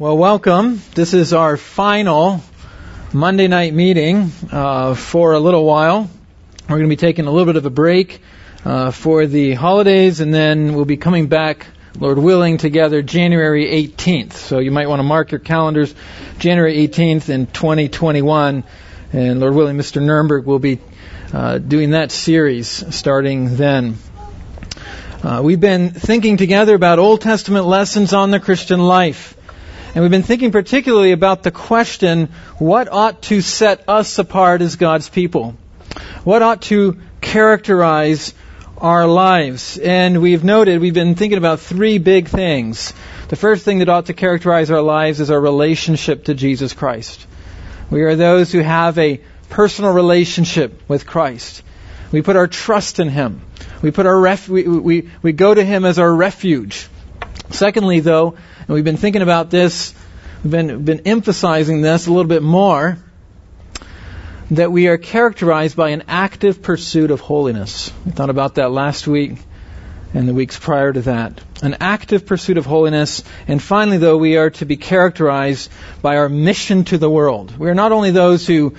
Well, welcome. This is our final Monday night meeting uh, for a little while. We're going to be taking a little bit of a break uh, for the holidays, and then we'll be coming back, Lord willing, together January 18th. So you might want to mark your calendars, January 18th in 2021, and Lord willing, Mr. Nurnberg will be uh, doing that series starting then. Uh, we've been thinking together about Old Testament lessons on the Christian life. And we've been thinking particularly about the question, what ought to set us apart as God's people? What ought to characterize our lives? And we've noted, we've been thinking about three big things. The first thing that ought to characterize our lives is our relationship to Jesus Christ. We are those who have a personal relationship with Christ. We put our trust in Him. We put our ref- we, we, we go to Him as our refuge. Secondly, though, and we've been thinking about this, we've been, been emphasizing this a little bit more, that we are characterized by an active pursuit of holiness. We thought about that last week and the weeks prior to that. An active pursuit of holiness. And finally, though, we are to be characterized by our mission to the world. We are not only those who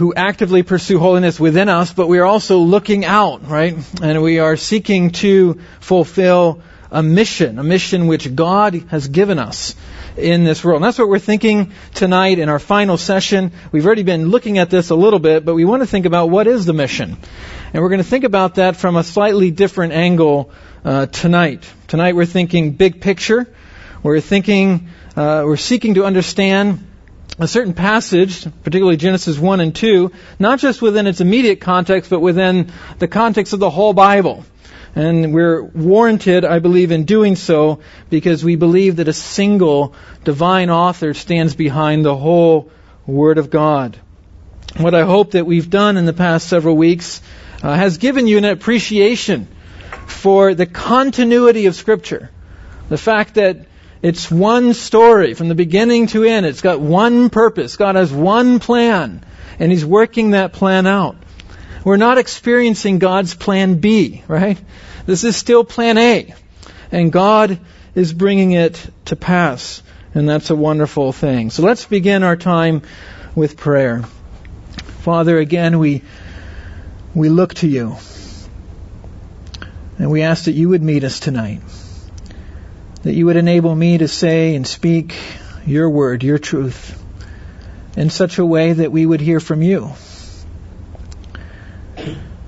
who actively pursue holiness within us, but we are also looking out, right? And we are seeking to fulfill a mission, a mission which God has given us in this world. And that's what we're thinking tonight in our final session. We've already been looking at this a little bit, but we want to think about what is the mission. And we're going to think about that from a slightly different angle uh, tonight. Tonight we're thinking big picture. We're thinking, uh, we're seeking to understand a certain passage, particularly Genesis 1 and 2, not just within its immediate context, but within the context of the whole Bible. And we're warranted, I believe, in doing so because we believe that a single divine author stands behind the whole Word of God. What I hope that we've done in the past several weeks uh, has given you an appreciation for the continuity of Scripture. The fact that it's one story from the beginning to end. It's got one purpose. God has one plan, and He's working that plan out. We're not experiencing God's plan B, right? This is still plan A. And God is bringing it to pass. And that's a wonderful thing. So let's begin our time with prayer. Father, again, we, we look to you. And we ask that you would meet us tonight. That you would enable me to say and speak your word, your truth, in such a way that we would hear from you.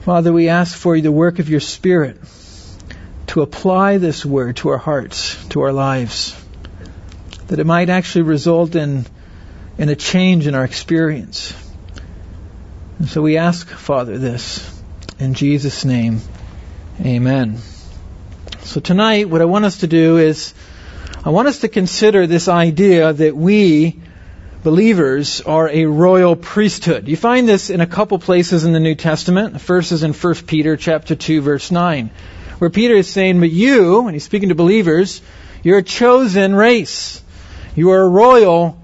Father, we ask for the work of your Spirit to apply this word to our hearts, to our lives, that it might actually result in, in a change in our experience. And so we ask, Father, this in Jesus' name. Amen. So tonight, what I want us to do is, I want us to consider this idea that we, believers are a royal priesthood. You find this in a couple places in the New Testament. The first is in 1 Peter chapter 2 verse 9, where Peter is saying, but you, and he's speaking to believers, you're a chosen race. You are a royal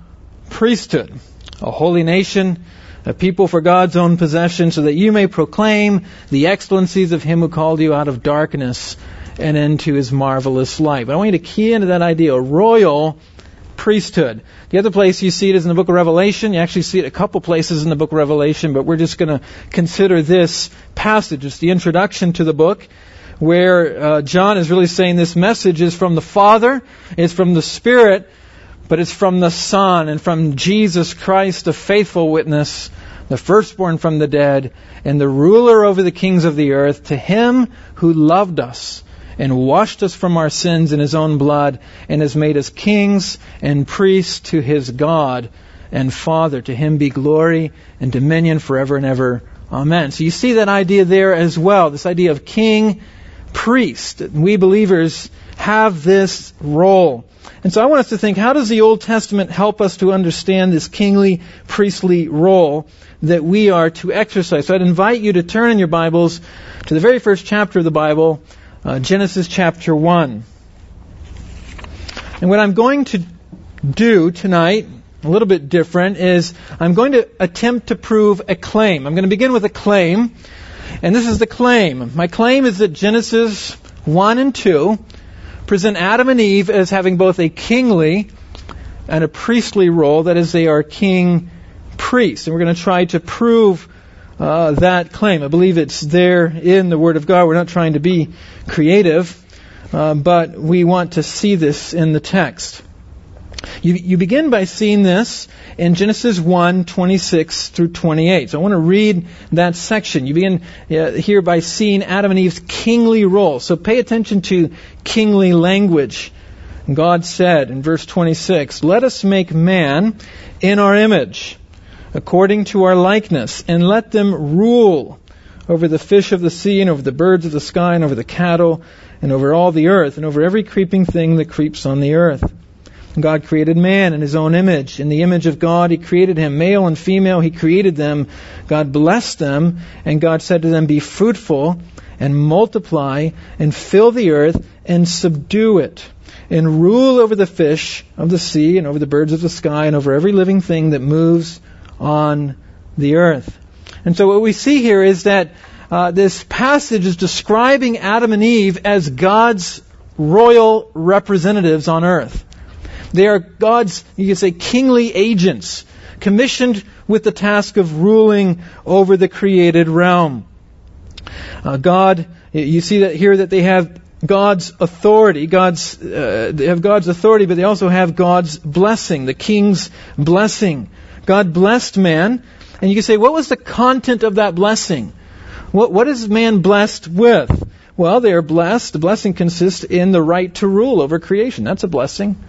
priesthood, a holy nation, a people for God's own possession, so that you may proclaim the excellencies of him who called you out of darkness and into his marvelous life. But I want you to key into that idea, a royal priesthood. The other place you see it is in the book of Revelation. You actually see it a couple places in the book of Revelation, but we're just going to consider this passage. It's the introduction to the book where uh, John is really saying this message is from the Father, it's from the Spirit, but it's from the Son and from Jesus Christ, the faithful witness, the firstborn from the dead, and the ruler over the kings of the earth, to him who loved us and washed us from our sins in his own blood and has made us kings and priests to his God and Father. To him be glory and dominion forever and ever. Amen. So you see that idea there as well, this idea of king, priest. We believers have this role. And so I want us to think, how does the Old Testament help us to understand this kingly, priestly role that we are to exercise? So I'd invite you to turn in your Bibles to the very first chapter of the Bible, uh, Genesis chapter 1. And what I'm going to do tonight, a little bit different, is I'm going to attempt to prove a claim. I'm going to begin with a claim, and this is the claim. My claim is that Genesis 1 and 2 present Adam and Eve as having both a kingly and a priestly role. That is, they are king priests. And we're going to try to prove uh, that claim. I believe it's there in the Word of God. We're not trying to be creative, uh, but we want to see this in the text. You, you begin by seeing this in Genesis 1, 26 through 28. So I want to read that section. You begin uh, here by seeing Adam and Eve's kingly role. So pay attention to kingly language. God said in verse 26, Let us make man in our image, according to our likeness, and let them rule over the fish of the sea, and over the birds of the sky, and over the cattle, and over all the earth, and over every creeping thing that creeps on the earth. God created man in his own image. In the image of God, he created him. Male and female, he created them. God blessed them, and God said to them, Be fruitful and multiply and fill the earth and subdue it and rule over the fish of the sea and over the birds of the sky and over every living thing that moves on the earth. And so what we see here is that uh, this passage is describing Adam and Eve as God's royal representatives on earth. They are God's, you could say, kingly agents, commissioned with the task of ruling over the created realm. Uh, God, you see that here that they have God's authority, God's, uh, they have God's authority, but they also have God's blessing, the king's blessing. God blessed man, and you can say, what was the content of that blessing? What, what is man blessed with? Well, they are blessed. The blessing consists in the right to rule over creation. That's a blessing.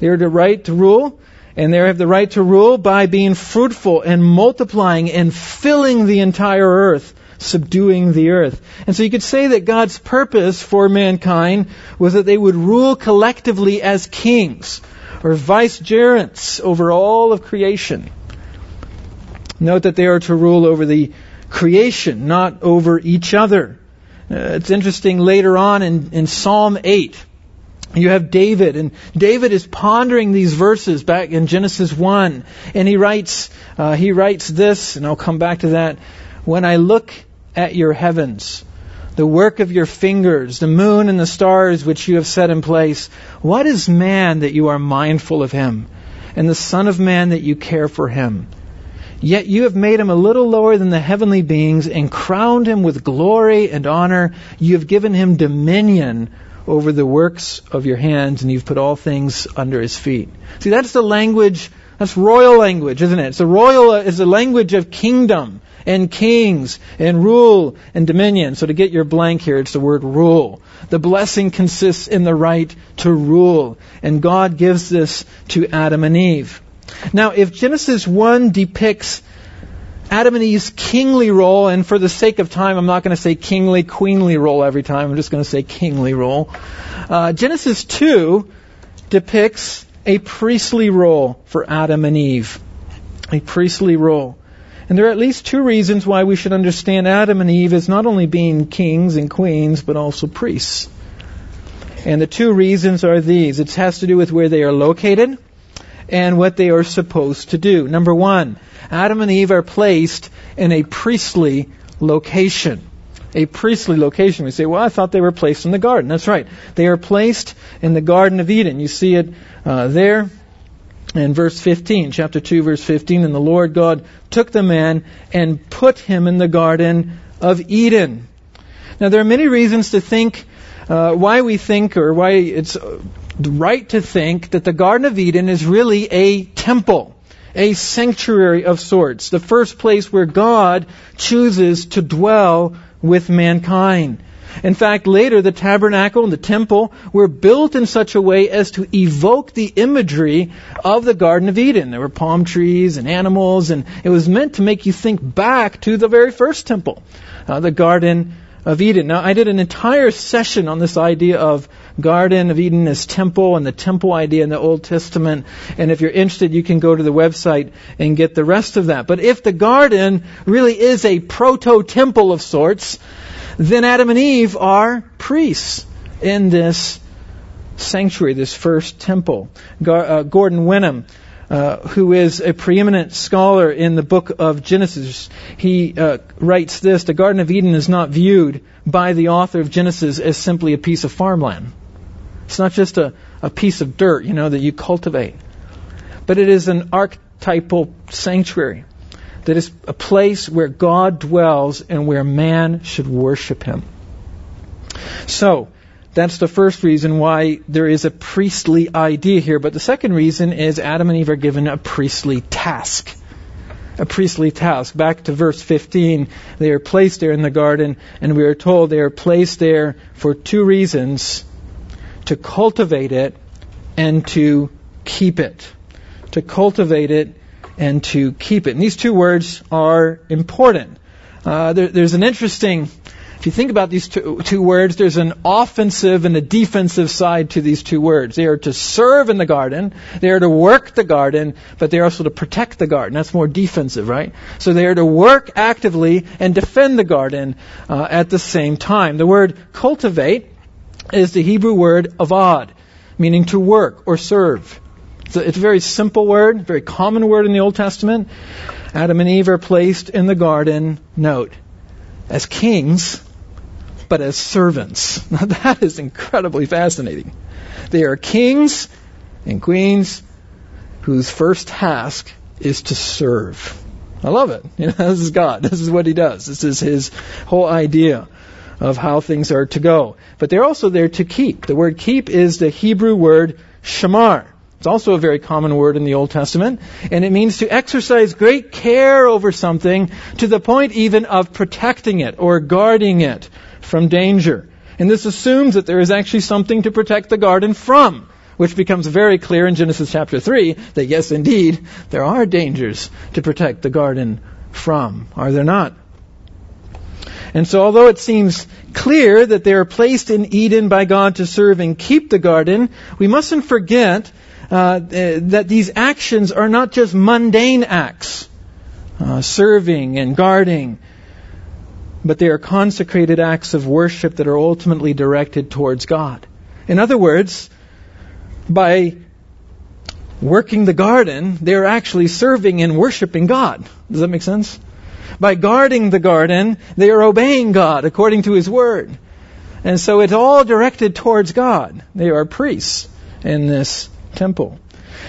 They are the right to rule, and they have the right to rule by being fruitful and multiplying and filling the entire earth, subduing the earth. And so you could say that God's purpose for mankind was that they would rule collectively as kings or vicegerents over all of creation. Note that they are to rule over the creation, not over each other. Uh, it's interesting later on in, in Psalm 8, you have David, and David is pondering these verses back in Genesis 1, and he writes, uh, he writes this, and I'll come back to that. When I look at your heavens, the work of your fingers, the moon and the stars which you have set in place, what is man that you are mindful of him, and the Son of Man that you care for him? Yet you have made him a little lower than the heavenly beings and crowned him with glory and honor. You have given him dominion over the works of your hands, and you've put all things under his feet. See, that's the language, that's royal language, isn't it? It's the royal, it's the language of kingdom and kings and rule and dominion. So to get your blank here, it's the word rule. The blessing consists in the right to rule, and God gives this to Adam and Eve. Now, if Genesis 1 depicts Adam and Eve's kingly role, and for the sake of time, I'm not going to say kingly, queenly role every time. I'm just going to say kingly role. Uh, Genesis 2 depicts a priestly role for Adam and Eve. A priestly role. And there are at least two reasons why we should understand Adam and Eve as not only being kings and queens, but also priests. And the two reasons are these. It has to do with where they are located and what they are supposed to do. Number one, Adam and Eve are placed in a priestly location. A priestly location. We say, well, I thought they were placed in the garden. That's right. They are placed in the Garden of Eden. You see it uh, there in verse 15, chapter 2, verse 15. And the Lord God took the man and put him in the Garden of Eden. Now, there are many reasons to think uh, why we think or why it's right to think that the Garden of Eden is really a temple a sanctuary of sorts, the first place where God chooses to dwell with mankind. In fact, later the tabernacle and the temple were built in such a way as to evoke the imagery of the Garden of Eden. There were palm trees and animals, and it was meant to make you think back to the very first temple, uh, the Garden of Eden. Now, I did an entire session on this idea of Garden of Eden as temple and the temple idea in the Old Testament. And if you're interested, you can go to the website and get the rest of that. But if the garden really is a proto temple of sorts, then Adam and Eve are priests in this sanctuary, this first temple. Uh, Gordon Wenham uh, who is a preeminent scholar in the book of Genesis, he uh, writes this The Garden of Eden is not viewed by the author of Genesis as simply a piece of farmland. It's not just a, a piece of dirt, you know, that you cultivate. But it is an archetypal sanctuary that is a place where God dwells and where man should worship him. So, that's the first reason why there is a priestly idea here. But the second reason is Adam and Eve are given a priestly task. A priestly task. Back to verse 15, they are placed there in the garden, and we are told they are placed there for two reasons to cultivate it and to keep it. To cultivate it and to keep it. And these two words are important. Uh, there, there's an interesting if you think about these two, two, words, there's an offensive and a defensive side to these two words. They are to serve in the garden, they are to work the garden, but they are also to protect the garden. That's more defensive, right? So they are to work actively and defend the garden uh, at the same time. The word cultivate is the Hebrew word avad, meaning to work or serve. It's a, it's a very simple word, very common word in the Old Testament. Adam and Eve are placed in the garden, note, as kings but as servants. Now that is incredibly fascinating. They are kings and queens whose first task is to serve. I love it. You know, this is God. This is what He does. This is His whole idea of how things are to go. But they're also there to keep. The word keep is the Hebrew word shamar. It's also a very common word in the Old Testament, and it means to exercise great care over something to the point even of protecting it or guarding it from danger. And this assumes that there is actually something to protect the garden from, which becomes very clear in Genesis chapter 3 that yes, indeed, there are dangers to protect the garden from. Are there not? And so, although it seems clear that they are placed in Eden by God to serve and keep the garden, we mustn't forget uh, that these actions are not just mundane acts, uh, serving and guarding but they are consecrated acts of worship that are ultimately directed towards God. In other words, by working the garden, they're actually serving and worshiping God. Does that make sense? By guarding the garden, they are obeying God according to His Word. And so it's all directed towards God. They are priests in this temple.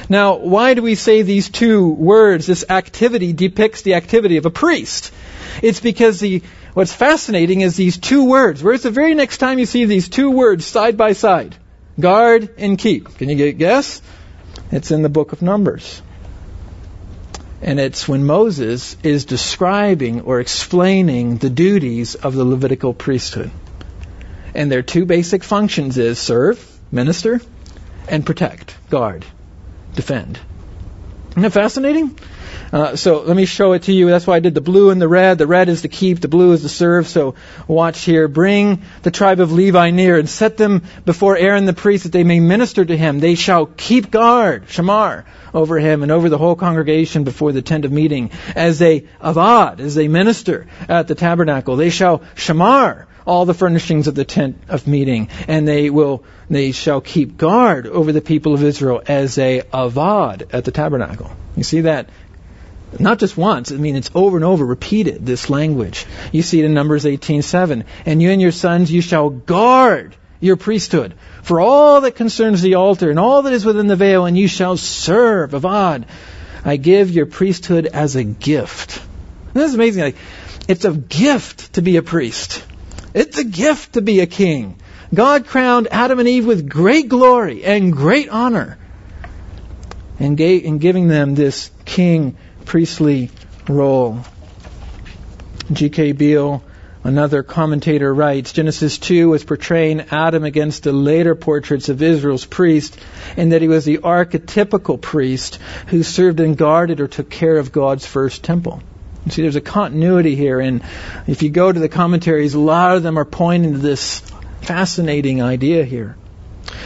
Now, why do we say these two words, this activity depicts the activity of a priest? It's because the what's fascinating is these two words. Where's the very next time you see these two words side by side? Guard and keep. Can you guess? It's in the book of Numbers. And it's when Moses is describing or explaining the duties of the Levitical priesthood. And their two basic functions is serve, minister, and protect, guard, defend. Isn't that fascinating? Uh, so let me show it to you. That's why I did the blue and the red. The red is to keep, the blue is to serve. So watch here. Bring the tribe of Levi near and set them before Aaron the priest that they may minister to him. They shall keep guard, shamar, over him and over the whole congregation before the tent of meeting as they avad, as they minister at the tabernacle. They shall shamar all the furnishings of the tent of meeting, and they will they shall keep guard over the people of Israel as a avad at the tabernacle. You see that not just once, I mean it's over and over repeated, this language. You see it in Numbers 18:7. And you and your sons you shall guard your priesthood for all that concerns the altar and all that is within the veil, and you shall serve Avad. I give your priesthood as a gift. This is amazing. Like, it's a gift to be a priest. It's a gift to be a king. God crowned Adam and Eve with great glory and great honor in, giving them this king priestly role. G.K. Beale, another commentator, writes Genesis 2 was portraying Adam against the later portraits of Israel's priest, and that he was the archetypical priest who served and guarded or took care of God's first temple. You see, there's a continuity here, and if you go to the commentaries, a lot of them are pointing to this fascinating idea here.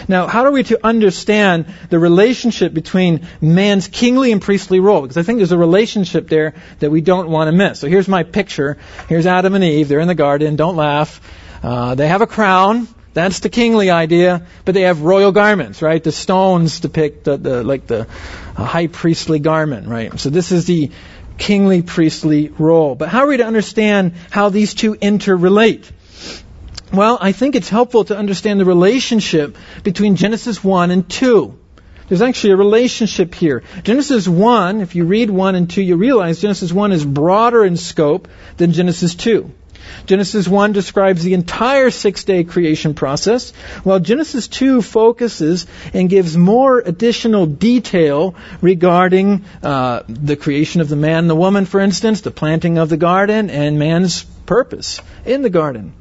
Now, how are we to understand the relationship between man's kingly and priestly role? Because I think there's a relationship there that we don't want to miss. So here's my picture. Here's Adam and Eve. They're in the garden. Don't laugh. Uh, they have a crown. That's the kingly idea, but they have royal garments, right? The stones depict the, the like the high priestly garment, right? So this is the kingly priestly role. But how are we to understand how these two interrelate? Well, I think it's helpful to understand the relationship between Genesis 1 and 2. There's actually a relationship here. Genesis 1, if you read 1 and 2, you realize Genesis 1 is broader in scope than Genesis 2. Genesis 1 describes the entire six day creation process, while Genesis 2 focuses and gives more additional detail regarding uh, the creation of the man and the woman, for instance, the planting of the garden, and man's purpose in the garden.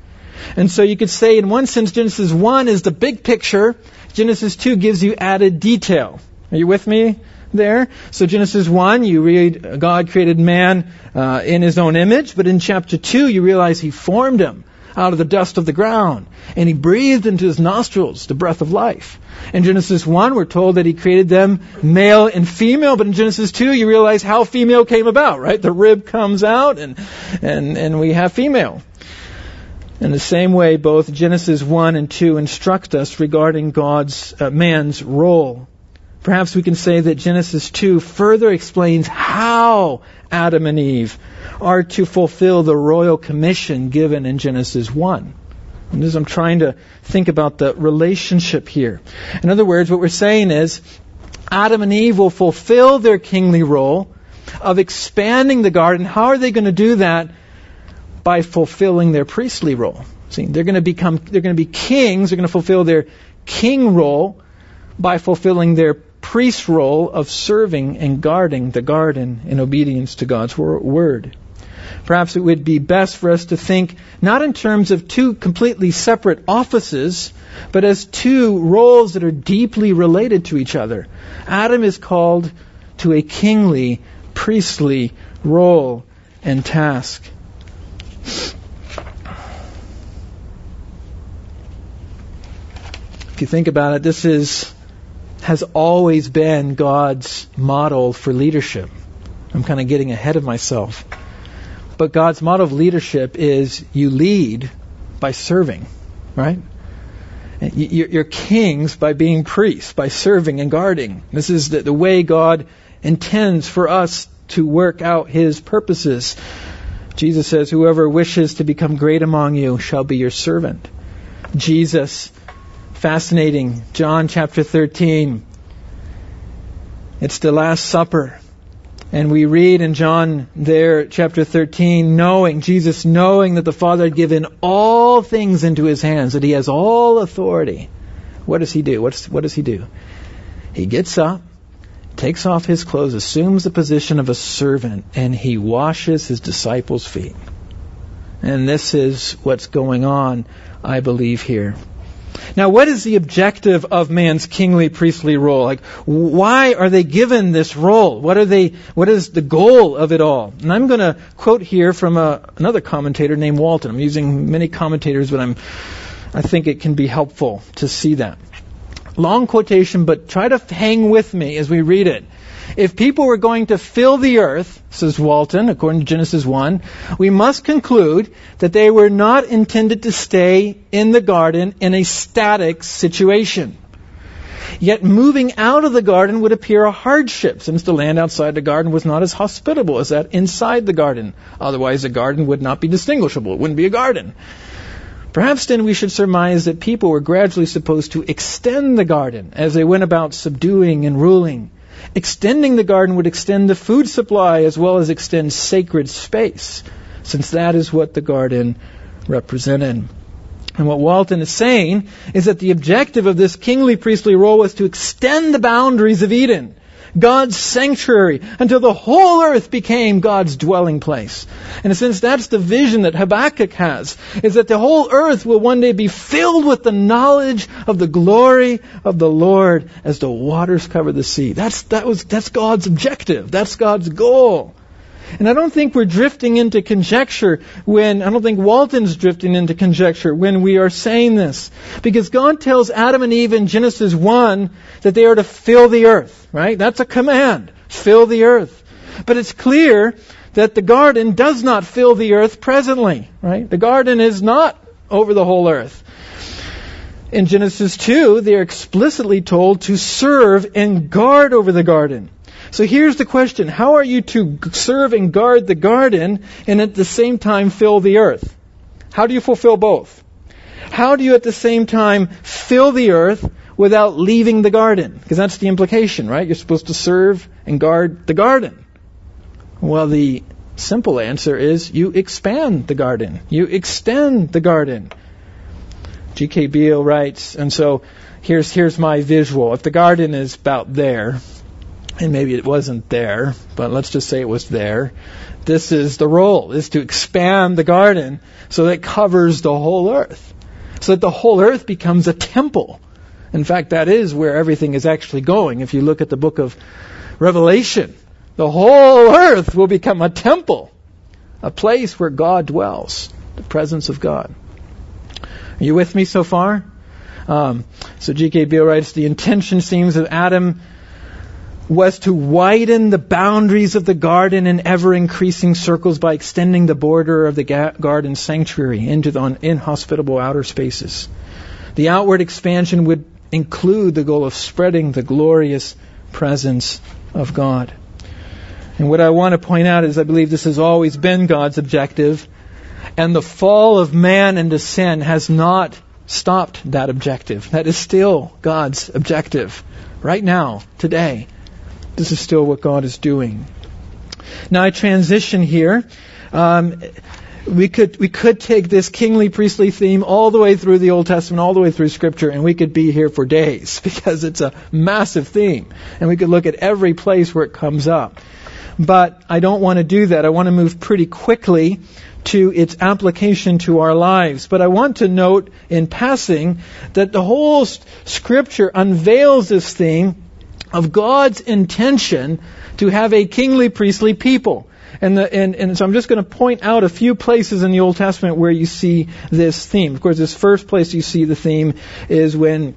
And so you could say, in one sense, Genesis 1 is the big picture, Genesis 2 gives you added detail. Are you with me there? So Genesis 1, you read God created man uh, in his own image, but in chapter 2, you realize he formed him out of the dust of the ground, and he breathed into his nostrils the breath of life. In Genesis 1, we're told that he created them male and female, but in Genesis 2, you realize how female came about, right? The rib comes out, and, and, and we have female. In the same way, both Genesis 1 and 2 instruct us regarding God's, uh, man's role. Perhaps we can say that Genesis 2 further explains how Adam and Eve are to fulfill the royal commission given in Genesis 1. And as I'm trying to think about the relationship here. In other words, what we're saying is Adam and Eve will fulfill their kingly role of expanding the garden. How are they going to do that? by fulfilling their priestly role. See, they're going to become, they're going to be kings, they're going to fulfill their king role by fulfilling their priest role of serving and guarding the garden in obedience to God's word. Perhaps it would be best for us to think not in terms of two completely separate offices, but as two roles that are deeply related to each other. Adam is called to a kingly, priestly role and task. If you think about it, this is has always been God's model for leadership. I'm kind of getting ahead of myself. But God's model of leadership is you lead by serving, right? You're kings by being priests, by serving and guarding. This is the, way God intends for us to work out His purposes. Jesus says, Whoever wishes to become great among you shall be your servant. Jesus, fascinating, John chapter 13. It's the Last Supper. And we read in John there, chapter 13, knowing, Jesus knowing that the Father had given all things into his hands, that he has all authority. What does he do? What's, what does he do? He gets up, takes off his clothes, assumes the position of a servant, and he washes his disciples' feet. And this is what's going on, I believe, here. Now, what is the objective of man's kingly priestly role? Like, why are they given this role? What are they, what is the goal of it all? And I'm going to quote here from a, another commentator named Walton. I'm using many commentators, but I'm, I think it can be helpful to see that. Long quotation, but try to hang with me as we read it. If people were going to fill the earth, says Walton, according to Genesis 1, we must conclude that they were not intended to stay in the garden in a static situation. Yet moving out of the garden would appear a hardship, since the land outside the garden was not as hospitable as that inside the garden. Otherwise, the garden would not be distinguishable. It wouldn't be a garden. Perhaps then we should surmise that people were gradually supposed to extend the garden as they went about subduing and ruling. Extending the garden would extend the food supply as well as extend sacred space, since that is what the garden represented. And what Walton is saying is that the objective of this kingly priestly role was to extend the boundaries of Eden God's sanctuary until the whole earth became God's dwelling place. In a sense, that's the vision that Habakkuk has, is that the whole earth will one day be filled with the knowledge of the glory of the Lord as the waters cover the sea. That's, that was, that's God's objective. That's God's goal. And I don't think we're drifting into conjecture when, I don't think Walton's drifting into conjecture when we are saying this. Because God tells Adam and Eve in Genesis 1 that they are to fill the earth, right? That's a command. Fill the earth. But it's clear that the garden does not fill the earth presently, right? The garden is not over the whole earth. In Genesis 2, they are explicitly told to serve and guard over the garden. So here's the question. How are you to serve and guard the garden and at the same time fill the earth? How do you fulfill both? How do you at the same time fill the earth without leaving the garden? Because that's the implication, right? You're supposed to serve and guard the garden. Well, the simple answer is you expand the garden. You extend the garden. G.K. Beale writes, and so here's, here's my visual. If the garden is about there, and maybe it wasn't there, but let's just say it was there, this is the role, is to expand the garden so that it covers the whole earth. So that the whole earth becomes a temple. In fact, that is where everything is actually going. If you look at the book of Revelation, the whole earth will become a temple, a place where God dwells, the presence of God. Are you with me so far? Um, so G.K. Beale writes, the intention seems of Adam was to widen the boundaries of the garden in ever increasing circles by extending the border of the ga- garden sanctuary into the inhospitable outer spaces. The outward expansion would include the goal of spreading the glorious presence of God. And what I want to point out is I believe this has always been God's objective, and the fall of man into sin has not stopped that objective. That is still God's objective right now, today. This is still what God is doing. Now I transition here. Um, we could we could take this kingly priestly theme all the way through the Old Testament, all the way through Scripture, and we could be here for days because it's a massive theme, and we could look at every place where it comes up. But I don't want to do that. I want to move pretty quickly to its application to our lives. But I want to note in passing that the whole Scripture unveils this theme of God's intention to have a kingly priestly people. And, the, and, and, so I'm just going to point out a few places in the Old Testament where you see this theme. Of course, this first place you see the theme is when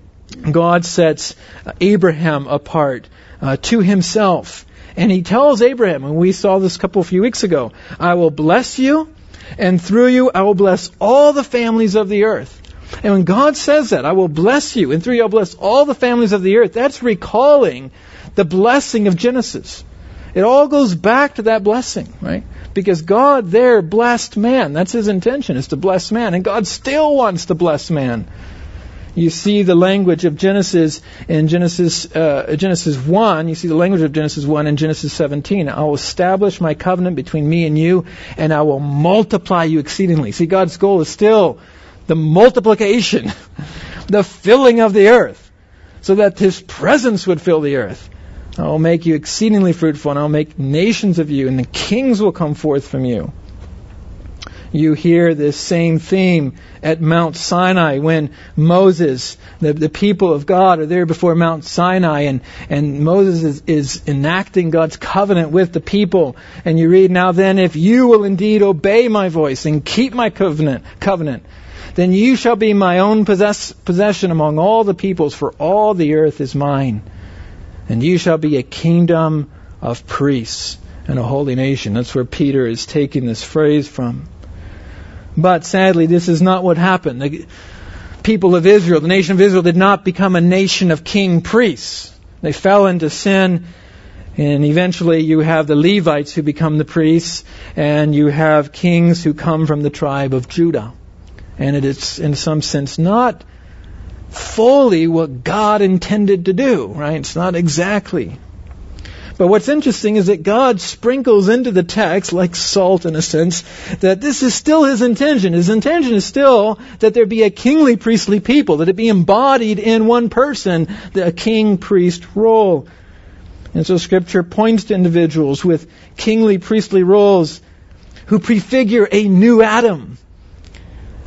God sets Abraham apart uh, to himself. And he tells Abraham, and we saw this a couple of few weeks ago, I will bless you, and through you I will bless all the families of the earth. And when God says that, I will bless you, and through you I'll bless all the families of the earth, that's recalling the blessing of Genesis. It all goes back to that blessing, right? Because God there blessed man. That's his intention, is to bless man. And God still wants to bless man. You see the language of Genesis in Genesis, uh, Genesis 1. You see the language of Genesis 1 in Genesis 17. I will establish my covenant between me and you, and I will multiply you exceedingly. See, God's goal is still the multiplication, the filling of the earth, so that His presence would fill the earth. I will make you exceedingly fruitful, and I will make nations of you, and the kings will come forth from you. You hear this same theme at Mount Sinai when Moses, the, the people of God, are there before Mount Sinai, and, and Moses is, is enacting God's covenant with the people. And you read, Now then, if you will indeed obey my voice and keep my covenant, covenant then you shall be my own possess- possession among all the peoples, for all the earth is mine. And you shall be a kingdom of priests and a holy nation. That's where Peter is taking this phrase from. But sadly, this is not what happened. The people of Israel, the nation of Israel, did not become a nation of king priests. They fell into sin, and eventually you have the Levites who become the priests, and you have kings who come from the tribe of Judah and it is in some sense not fully what God intended to do, right? It's not exactly. But what's interesting is that God sprinkles into the text, like salt in a sense, that this is still His intention. His intention is still that there be a kingly priestly people, that it be embodied in one person, the king priest role. And so Scripture points to individuals with kingly priestly roles who prefigure a new Adam,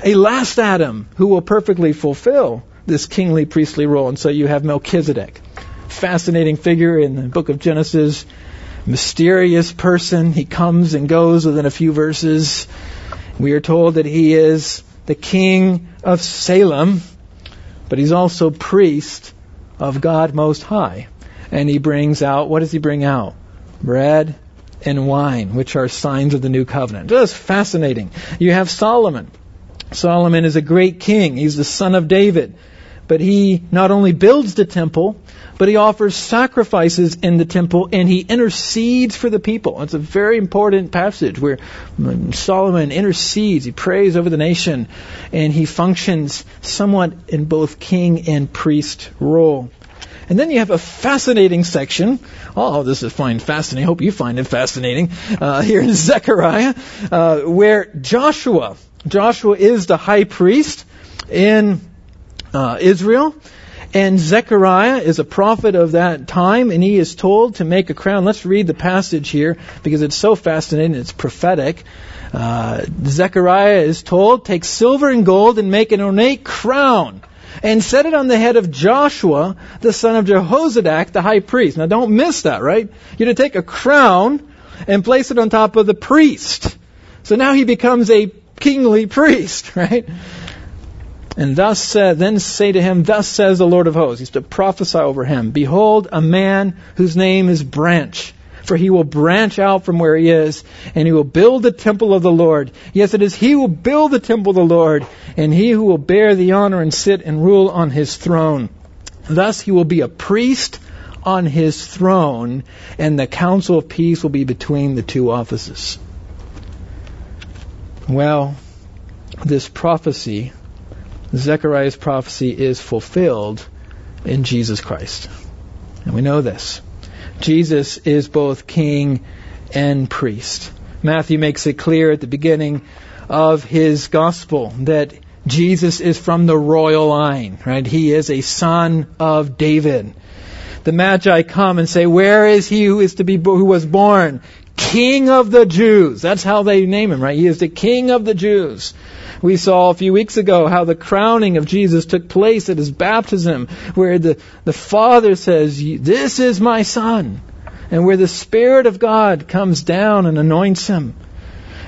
a last Adam who will perfectly fulfill this kingly priestly role. And so you have Melchizedek, fascinating figure in the book of Genesis, mysterious person. He comes and goes within a few verses. We are told that he is the king of Salem, but he's also priest of God Most High. And he brings out, what does he bring out? Bread and wine, which are signs of the new covenant. That's fascinating. You have Solomon, Solomon is a great king. He's the son of David. but he not only builds the temple, but he offers sacrifices in the temple and he intercedes for the people. It's a very important passage where Solomon intercedes, he prays over the nation, and he functions somewhat in both king and priest role. And then you have a fascinating section. Oh, this is fine, fascinating. I hope you find it fascinating. Uh, here in Zechariah, uh, where Joshua, Joshua is the high priest in uh, Israel. And Zechariah is a prophet of that time, and he is told to make a crown. Let's read the passage here because it's so fascinating. It's prophetic. Uh, Zechariah is told, take silver and gold and make an ornate crown and set it on the head of Joshua, the son of Jehozadak, the high priest. Now don't miss that, right? You're to take a crown and place it on top of the priest. So now he becomes a kingly priest, right? And thus, uh, then say to him, Thus says the Lord of hosts. He's to prophesy over him. Behold, a man whose name is Branch for he will branch out from where he is, and he will build the temple of the Lord. Yes, it is he who will build the temple of the Lord, and he who will bear the honor and sit and rule on his throne. Thus he will be a priest on his throne, and the counsel of peace will be between the two offices. Well, this prophecy, Zechariah's prophecy, is fulfilled in Jesus Christ. And we know this. Jesus is both king and priest. Matthew makes it clear at the beginning of his gospel that Jesus is from the royal line, right? He is a son of David. The Magi come and say, "Where is he who is to be who was born? King of the Jews." That's how they name him, right? He is the King of the Jews. We saw a few weeks ago how the crowning of Jesus took place at his baptism, where the, the Father says, This is my Son, and where the Spirit of God comes down and anoints him.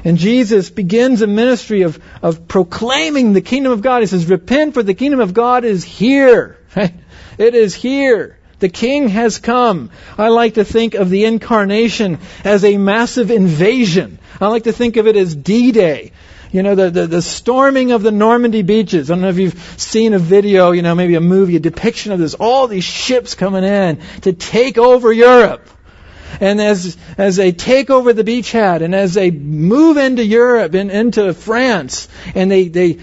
And Jesus begins a ministry of, of proclaiming the kingdom of God. He says, Repent, for the kingdom of God is here. It is here. The king has come. I like to think of the incarnation as a massive invasion. I like to think of it as D-Day you know, the, the, the storming of the Normandy beaches. I don't know if you've seen a video, you know, maybe a movie, a depiction of this, all these ships coming in to take over Europe. And as, as they take over the beachhead and as they move into Europe and into France and they, they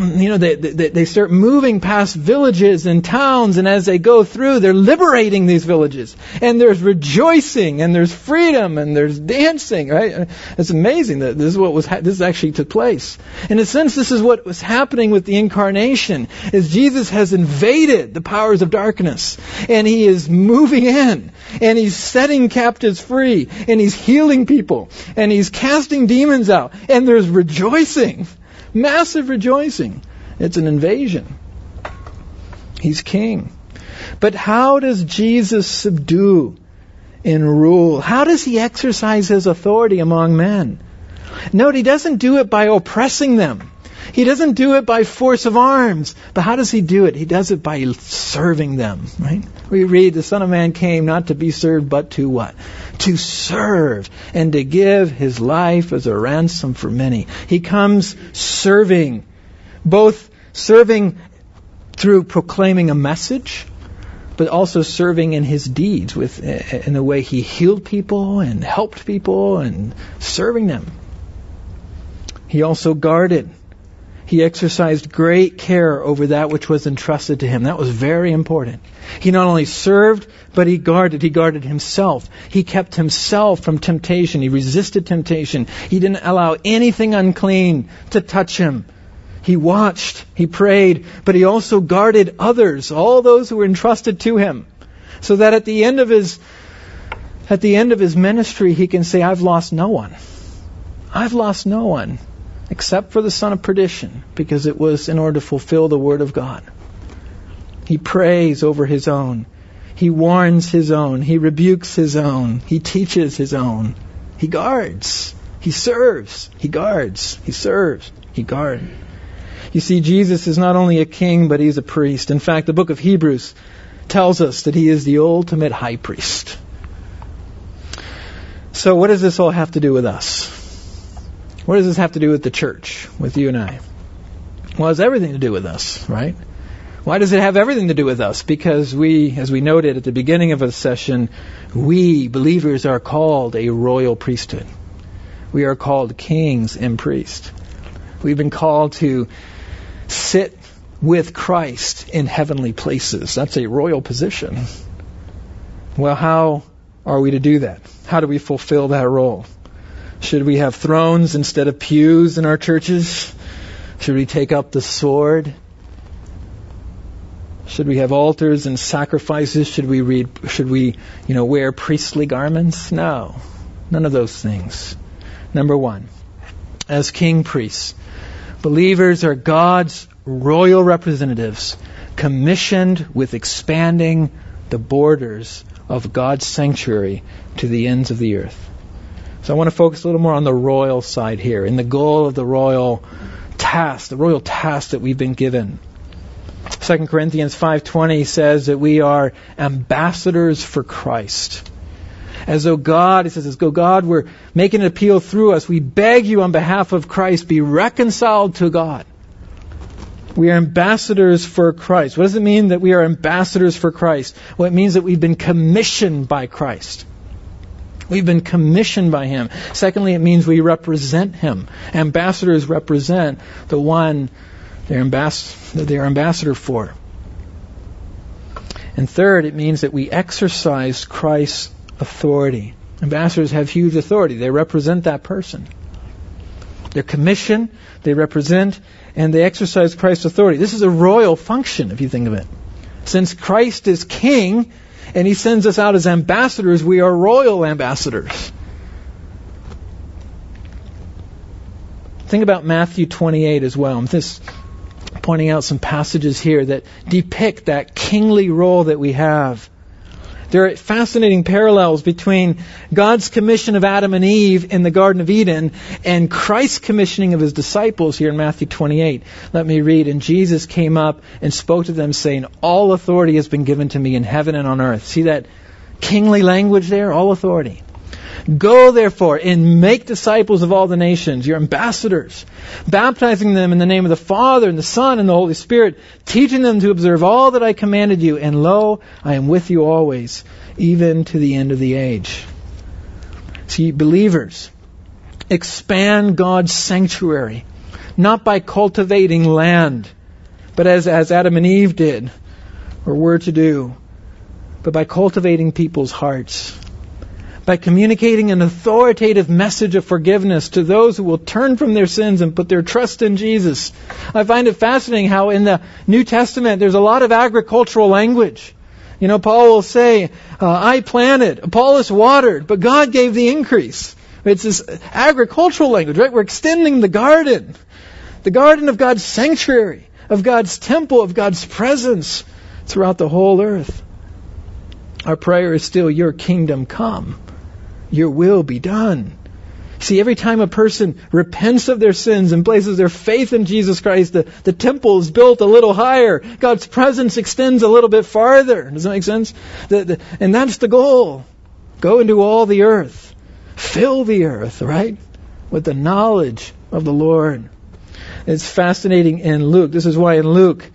you know, they, they, they start moving past villages and towns, and as they go through, they're liberating these villages. And there's rejoicing, and there's freedom, and there's dancing, right? It's amazing that this is what was, ha- this actually took place. In a sense, this is what was happening with the incarnation, is Jesus has invaded the powers of darkness, and he is moving in, and he's setting captives free, and he's healing people, and he's casting demons out, and there's rejoicing. Massive rejoicing. It's an invasion. He's king. But how does Jesus subdue and rule? How does he exercise his authority among men? Note, he doesn't do it by oppressing them. He doesn't do it by force of arms. But how does he do it? He does it by serving them, right? We read the Son of Man came not to be served, but to what? To serve and to give his life as a ransom for many. He comes serving, both serving through proclaiming a message, but also serving in his deeds with in the way he healed people and helped people and serving them. He also guarded he exercised great care over that which was entrusted to him. That was very important. He not only served, but he guarded. He guarded himself. He kept himself from temptation. He resisted temptation. He didn't allow anything unclean to touch him. He watched, he prayed, but he also guarded others, all those who were entrusted to him, so that at the end of his at the end of his ministry he can say I've lost no one. I've lost no one except for the son of perdition, because it was in order to fulfill the word of God. He prays over his own. He warns his own. He rebukes his own. He teaches his own. He guards. He serves. He guards. He serves. He guards. You see, Jesus is not only a king, but he's a priest. In fact, the book of Hebrews tells us that he is the ultimate high priest. So, what does this all have to do with us? What does this have to do with the church, with you and I? Well, it has everything to do with us, right? Why does it have everything to do with us? Because we, as we noted at the beginning of a session, we believers are called a royal priesthood. We are called kings and priests. We've been called to sit with Christ in heavenly places. That's a royal position. Well, how are we to do that? How do we fulfill that role? Should we have thrones instead of pews in our churches? Should we take up the sword? Should we have altars and sacrifices? Should we read, should we, you know, wear priestly garments? No. None of those things. Number one, as king priests, believers are God's royal representatives commissioned with expanding the borders of God's sanctuary to the ends of the earth. So I want to focus a little more on the royal side here, in the goal of the royal task, the royal task that we've been given. 2 Corinthians 5:20 says that we are ambassadors for Christ. As though God, it says, as though God were making an appeal through us, we beg you on behalf of Christ, be reconciled to God. We are ambassadors for Christ. What does it mean that we are ambassadors for Christ? Well, it means that we've been commissioned by Christ. We've been commissioned by Him. Secondly, it means we represent Him. Ambassadors represent the one they're ambas- that they're ambassador for. And third, it means that we exercise Christ's authority. Ambassadors have huge authority. They represent that person. They're commissioned, they represent, and they exercise Christ's authority. This is a royal function, if you think of it. Since Christ is king and he sends us out as ambassadors, we are royal ambassadors. Think about Matthew 28 as well. I'm just pointing out some passages here that depict that kingly role that we have. There are fascinating parallels between God's commission of Adam and Eve in the Garden of Eden and Christ's commissioning of his disciples here in Matthew 28. Let me read. And Jesus came up and spoke to them, saying, All authority has been given to me in heaven and on earth. See that kingly language there? All authority. Go therefore and make disciples of all the nations, your ambassadors, baptizing them in the name of the Father and the Son and the Holy Spirit, teaching them to observe all that I commanded you, and lo, I am with you always, even to the end of the age. See, believers, expand God's sanctuary, not by cultivating land, but as, as Adam and Eve did, or were to do, but by cultivating people's hearts by communicating an authoritative message of forgiveness to those who will turn from their sins and put their trust in Jesus. I find it fascinating how in the New Testament there's a lot of agricultural language. You know, Paul will say, uh, I planted, Apollos watered, but God gave the increase. It's this agricultural language, right? We're extending the garden. The garden of God's sanctuary, of God's temple, of God's presence throughout the whole earth. Our prayer is still, Your kingdom come your will be done. See, every time a person repents of their sins and places their faith in Jesus Christ, the, the temple is built a little higher. God's presence extends a little bit farther. Does that make sense? The, the, and that's the goal. Go into all the earth. Fill the earth, right? With the knowledge of the Lord. It's fascinating in Luke. This is why in Luke,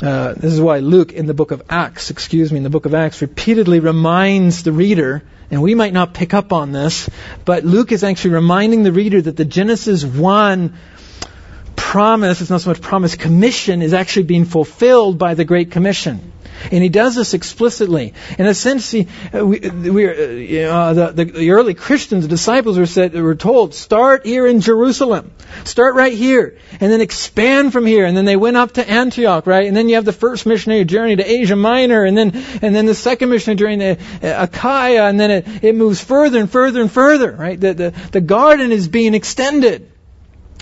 uh, this is why Luke in the book of Acts, excuse me, in the book of Acts repeatedly reminds the reader and we might not pick up on this, but Luke is actually reminding the reader that the Genesis 1 promise, it's not so much promise, commission is actually being fulfilled by the Great Commission. And he does this explicitly. In a sense, he, we, we uh, the, the, the, early Christians, the disciples were, said, were told, start here in Jerusalem. Start right here. And then expand from here. And then they went up to Antioch, right? And then you have the first missionary journey to Asia Minor. And then, and then the second missionary journey to uh, Achaia. And then it, it moves further and further and further, right? The, the, the garden is being extended.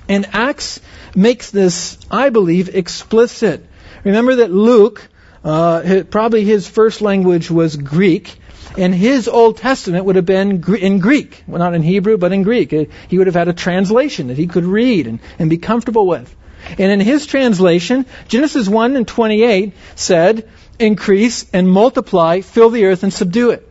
And Acts makes this, I believe, explicit. Remember that Luke, uh, probably his first language was Greek, and his Old Testament would have been in Greek, well, not in Hebrew, but in Greek. Uh, he would have had a translation that he could read and, and be comfortable with. And in his translation, Genesis 1 and 28 said, increase and multiply, fill the earth and subdue it.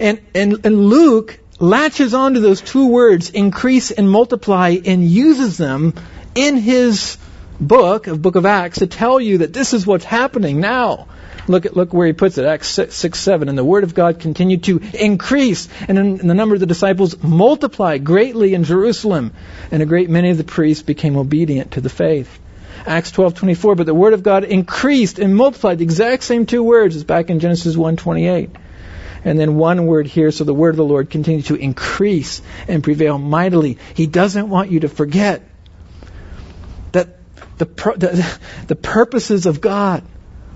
And, and, and Luke latches onto those two words, increase and multiply, and uses them in his book of Book of Acts to tell you that this is what's happening now. Look at look where he puts it, Acts 6, 6 7. And the word of God continued to increase, and, in, the number of the disciples multiplied greatly in Jerusalem, and a great many of the priests became obedient to the faith. Acts 12:24, but the word of God increased and multiplied. The exact same two words as back in Genesis 1:28. And then one word here, so the word of the Lord continued to increase and prevail mightily. He doesn't want you to forget the, the, the purposes of God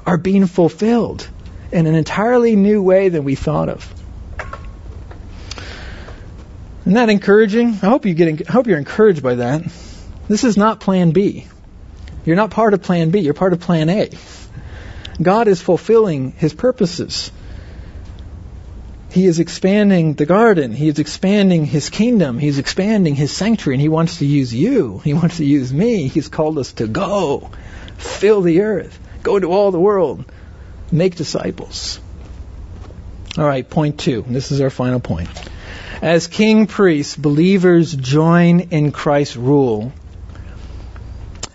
are being fulfilled in an entirely new way than we thought of. Isn't that encouraging? I hope you get. I hope you're encouraged by that. This is not Plan B. You're not part of Plan B. You're part of Plan A. God is fulfilling His purposes. He is expanding the garden. He is expanding His kingdom. He's expanding His sanctuary, and He wants to use you. He wants to use me. He's called us to go, fill the earth. Go into all the world. Make disciples. All right, point two. This is our final point. As king priests, believers join in Christ's rule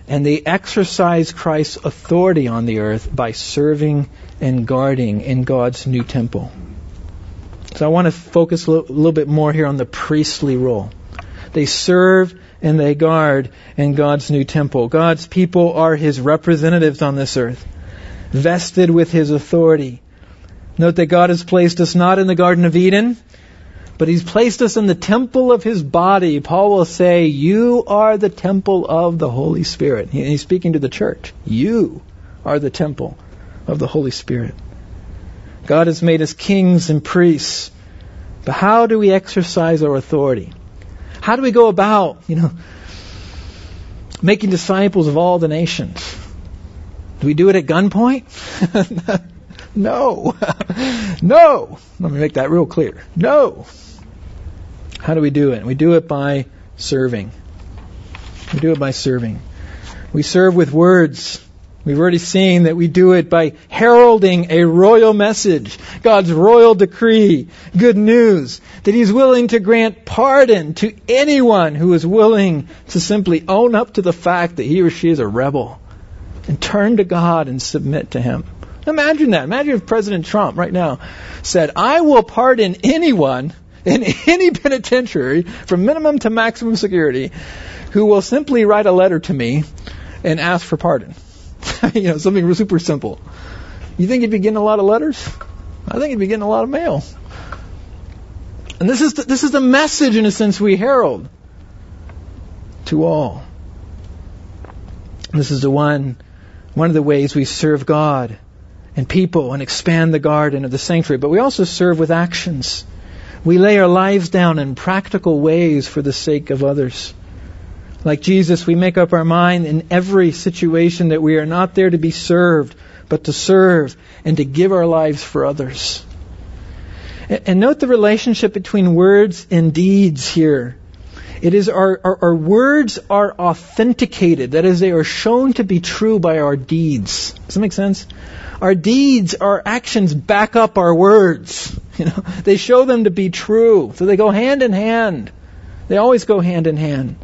and they exercise Christ's authority on the earth by serving and guarding in God's new temple. So I want to focus a little bit more here on the priestly role. They serve and they guard in God's new temple. God's people are His representatives on this earth, vested with His authority. Note that God has placed us not in the Garden of Eden, but He's placed us in the temple of His body. Paul will say, You are the temple of the Holy Spirit. He's speaking to the church. You are the temple of the Holy Spirit. God has made us kings and priests. But how do we exercise our authority? How do we go about, you know, making disciples of all the nations? Do we do it at gunpoint? no. no. Let me make that real clear. No. How do we do it? We do it by serving. We do it by serving. We serve with words. We've already seen that we do it by heralding a royal message, God's royal decree, good news, that He's willing to grant pardon to anyone who is willing to simply own up to the fact that he or she is a rebel and turn to God and submit to Him. Imagine that. Imagine if President Trump right now said, I will pardon anyone in any penitentiary from minimum to maximum security who will simply write a letter to me and ask for pardon. you know, something super simple. You think you'd be getting a lot of letters? I think you'd be getting a lot of mail. And this is the, this is the message, in a sense, we herald to all. This is the one one of the ways we serve God and people and expand the garden of the sanctuary. But we also serve with actions. We lay our lives down in practical ways for the sake of others. Like Jesus, we make up our mind in every situation that we are not there to be served, but to serve and to give our lives for others. And note the relationship between words and deeds here. It is our, our, our, words are authenticated. That is, they are shown to be true by our deeds. Does that make sense? Our deeds, our actions back up our words. You know, they show them to be true. So they go hand in hand. They always go hand in hand.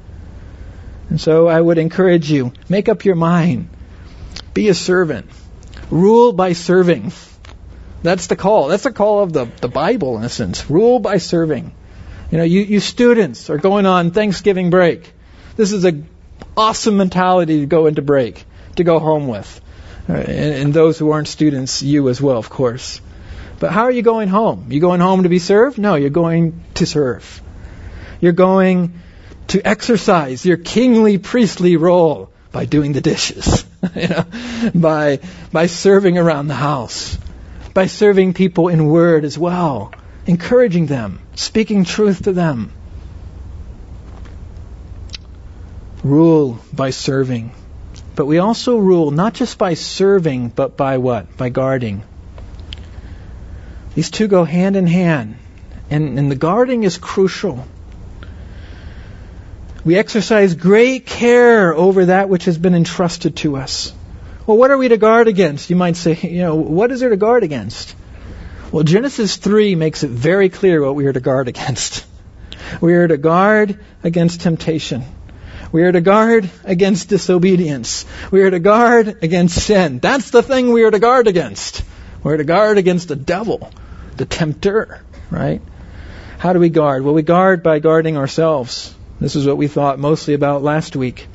And so I would encourage you, make up your mind. Be a servant. Rule by serving. That's the call. That's the call of the, the Bible, in a sense. Rule by serving. You know, you, you students are going on Thanksgiving break. This is an awesome mentality to go into break, to go home with. Uh, and, and those who aren't students, you as well, of course. But how are you going home? You going home to be served? No, you're going to serve. You're going to exercise your kingly priestly role by doing the dishes, you know, by by serving around the house, by serving people in word as well, encouraging them, speaking truth to them. Rule by serving. But we also rule not just by serving, but by what? By guarding. These two go hand in hand. And, and the guarding is crucial. We exercise great care over that which has been entrusted to us. Well, what are we to guard against? You might say, you know, what is there to guard against? Well, Genesis 3 makes it very clear what we are to guard against. We are to guard against temptation. We are to guard against disobedience. We are to guard against sin. That's the thing we are to guard against. We're to guard against the devil, the tempter, right? How do we guard? Well, we guard by guarding ourselves. This is what we thought mostly about last week.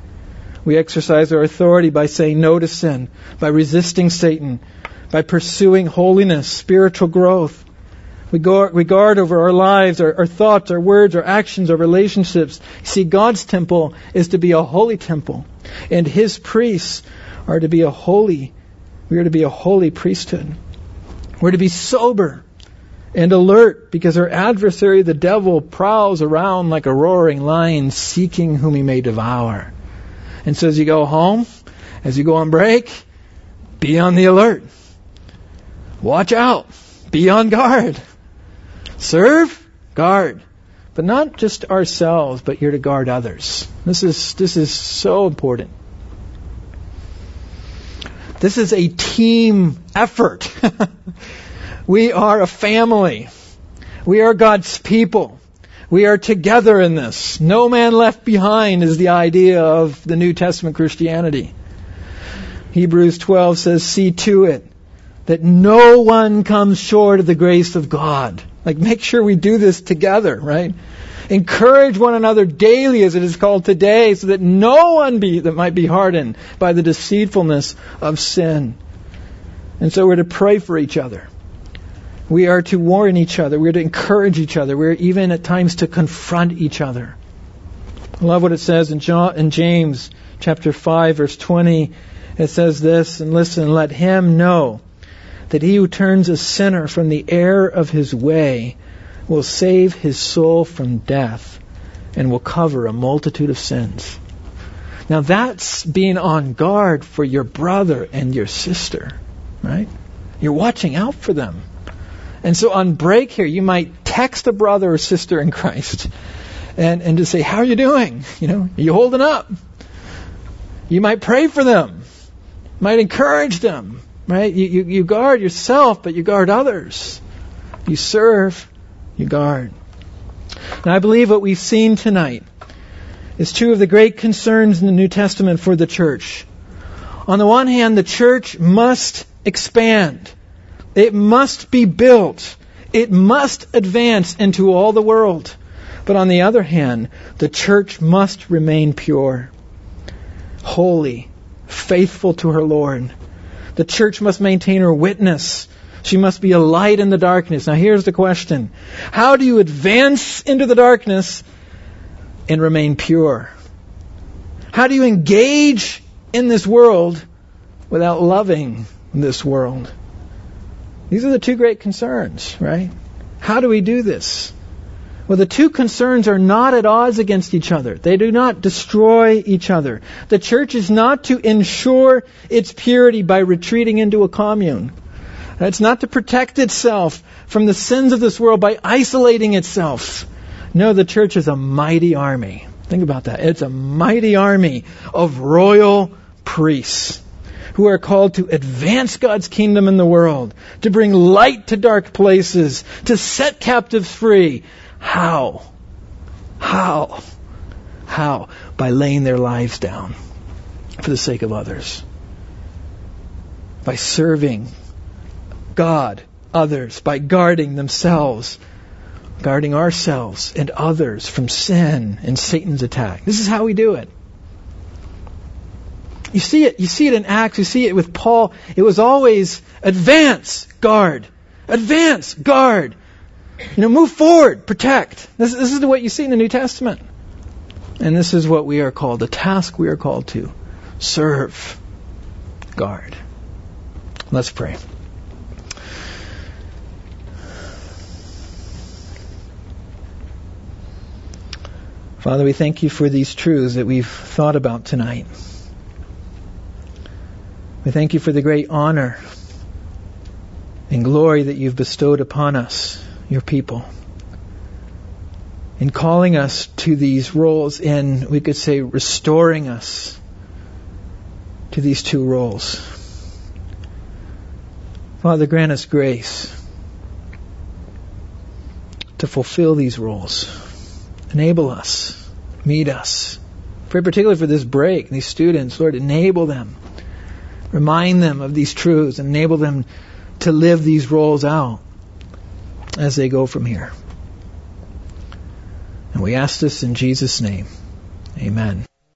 We exercise our authority by saying no to sin, by resisting Satan, by pursuing holiness, spiritual growth. We guard, we guard over our lives, our, our thoughts, our words, our actions, our relationships. See, God's temple is to be a holy temple, and His priests are to be a holy. We are to be a holy priesthood. We're to be sober and alert because our adversary, the devil, prowls around like a roaring lion seeking whom he may devour. And so as you go home, as you go on break, be on the alert. Watch out. Be on guard. Serve, guard. But not just ourselves, but you're to guard others. This is, this is so important. This is a team effort. We are a family. We are God's people. We are together in this. No man left behind is the idea of the New Testament Christianity. Hebrews 12 says, see to it that no one comes short of the grace of God. Like make sure we do this together, right? Encourage one another daily as it is called today so that no one be, that might be hardened by the deceitfulness of sin. And so we're to pray for each other. We are to warn each other. We are to encourage each other. We are even at times to confront each other. I love what it says in, John, in James chapter 5 verse 20. It says this, and listen, let him know that he who turns a sinner from the error of his way will save his soul from death and will cover a multitude of sins. Now that's being on guard for your brother and your sister, right? You're watching out for them. And so on break here, you might text a brother or sister in Christ and, and just say, How are you doing? You know, are you holding up? You might pray for them, might encourage them, right? You, you, you guard yourself, but you guard others. You serve, you guard. And I believe what we've seen tonight is two of the great concerns in the New Testament for the church. On the one hand, the church must expand. It must be built. It must advance into all the world. But on the other hand, the church must remain pure, holy, faithful to her Lord. The church must maintain her witness. She must be a light in the darkness. Now here's the question. How do you advance into the darkness and remain pure? How do you engage in this world without loving this world? These are the two great concerns, right? How do we do this? Well, the two concerns are not at odds against each other. They do not destroy each other. The church is not to ensure its purity by retreating into a commune. It's not to protect itself from the sins of this world by isolating itself. No, the church is a mighty army. Think about that. It's a mighty army of royal priests who are called to advance God's kingdom in the world, to bring light to dark places, to set captives free. How? How? How? By laying their lives down for the sake of others. By serving God, others, by guarding themselves, guarding ourselves and others from sin and Satan's attack. This is how we do it. You see it. You see it in Acts. You see it with Paul. It was always advance, guard. Advance, guard. You know, move forward, protect. This, this is what you see in the New Testament. And this is what we are called, the task we are called to serve, guard. Let's pray. Father, we thank you for these truths that we've thought about tonight. We thank you for the great honor and glory that you've bestowed upon us, your people, in calling us to these roles, in, we could say, restoring us to these two roles. Father, grant us grace to fulfill these roles. Enable us, meet us, Pray particularly for this break, these students. Lord, enable them. Remind them of these truths. And enable them to live these roles out as they go from here. And we ask this in Jesus' name. Amen.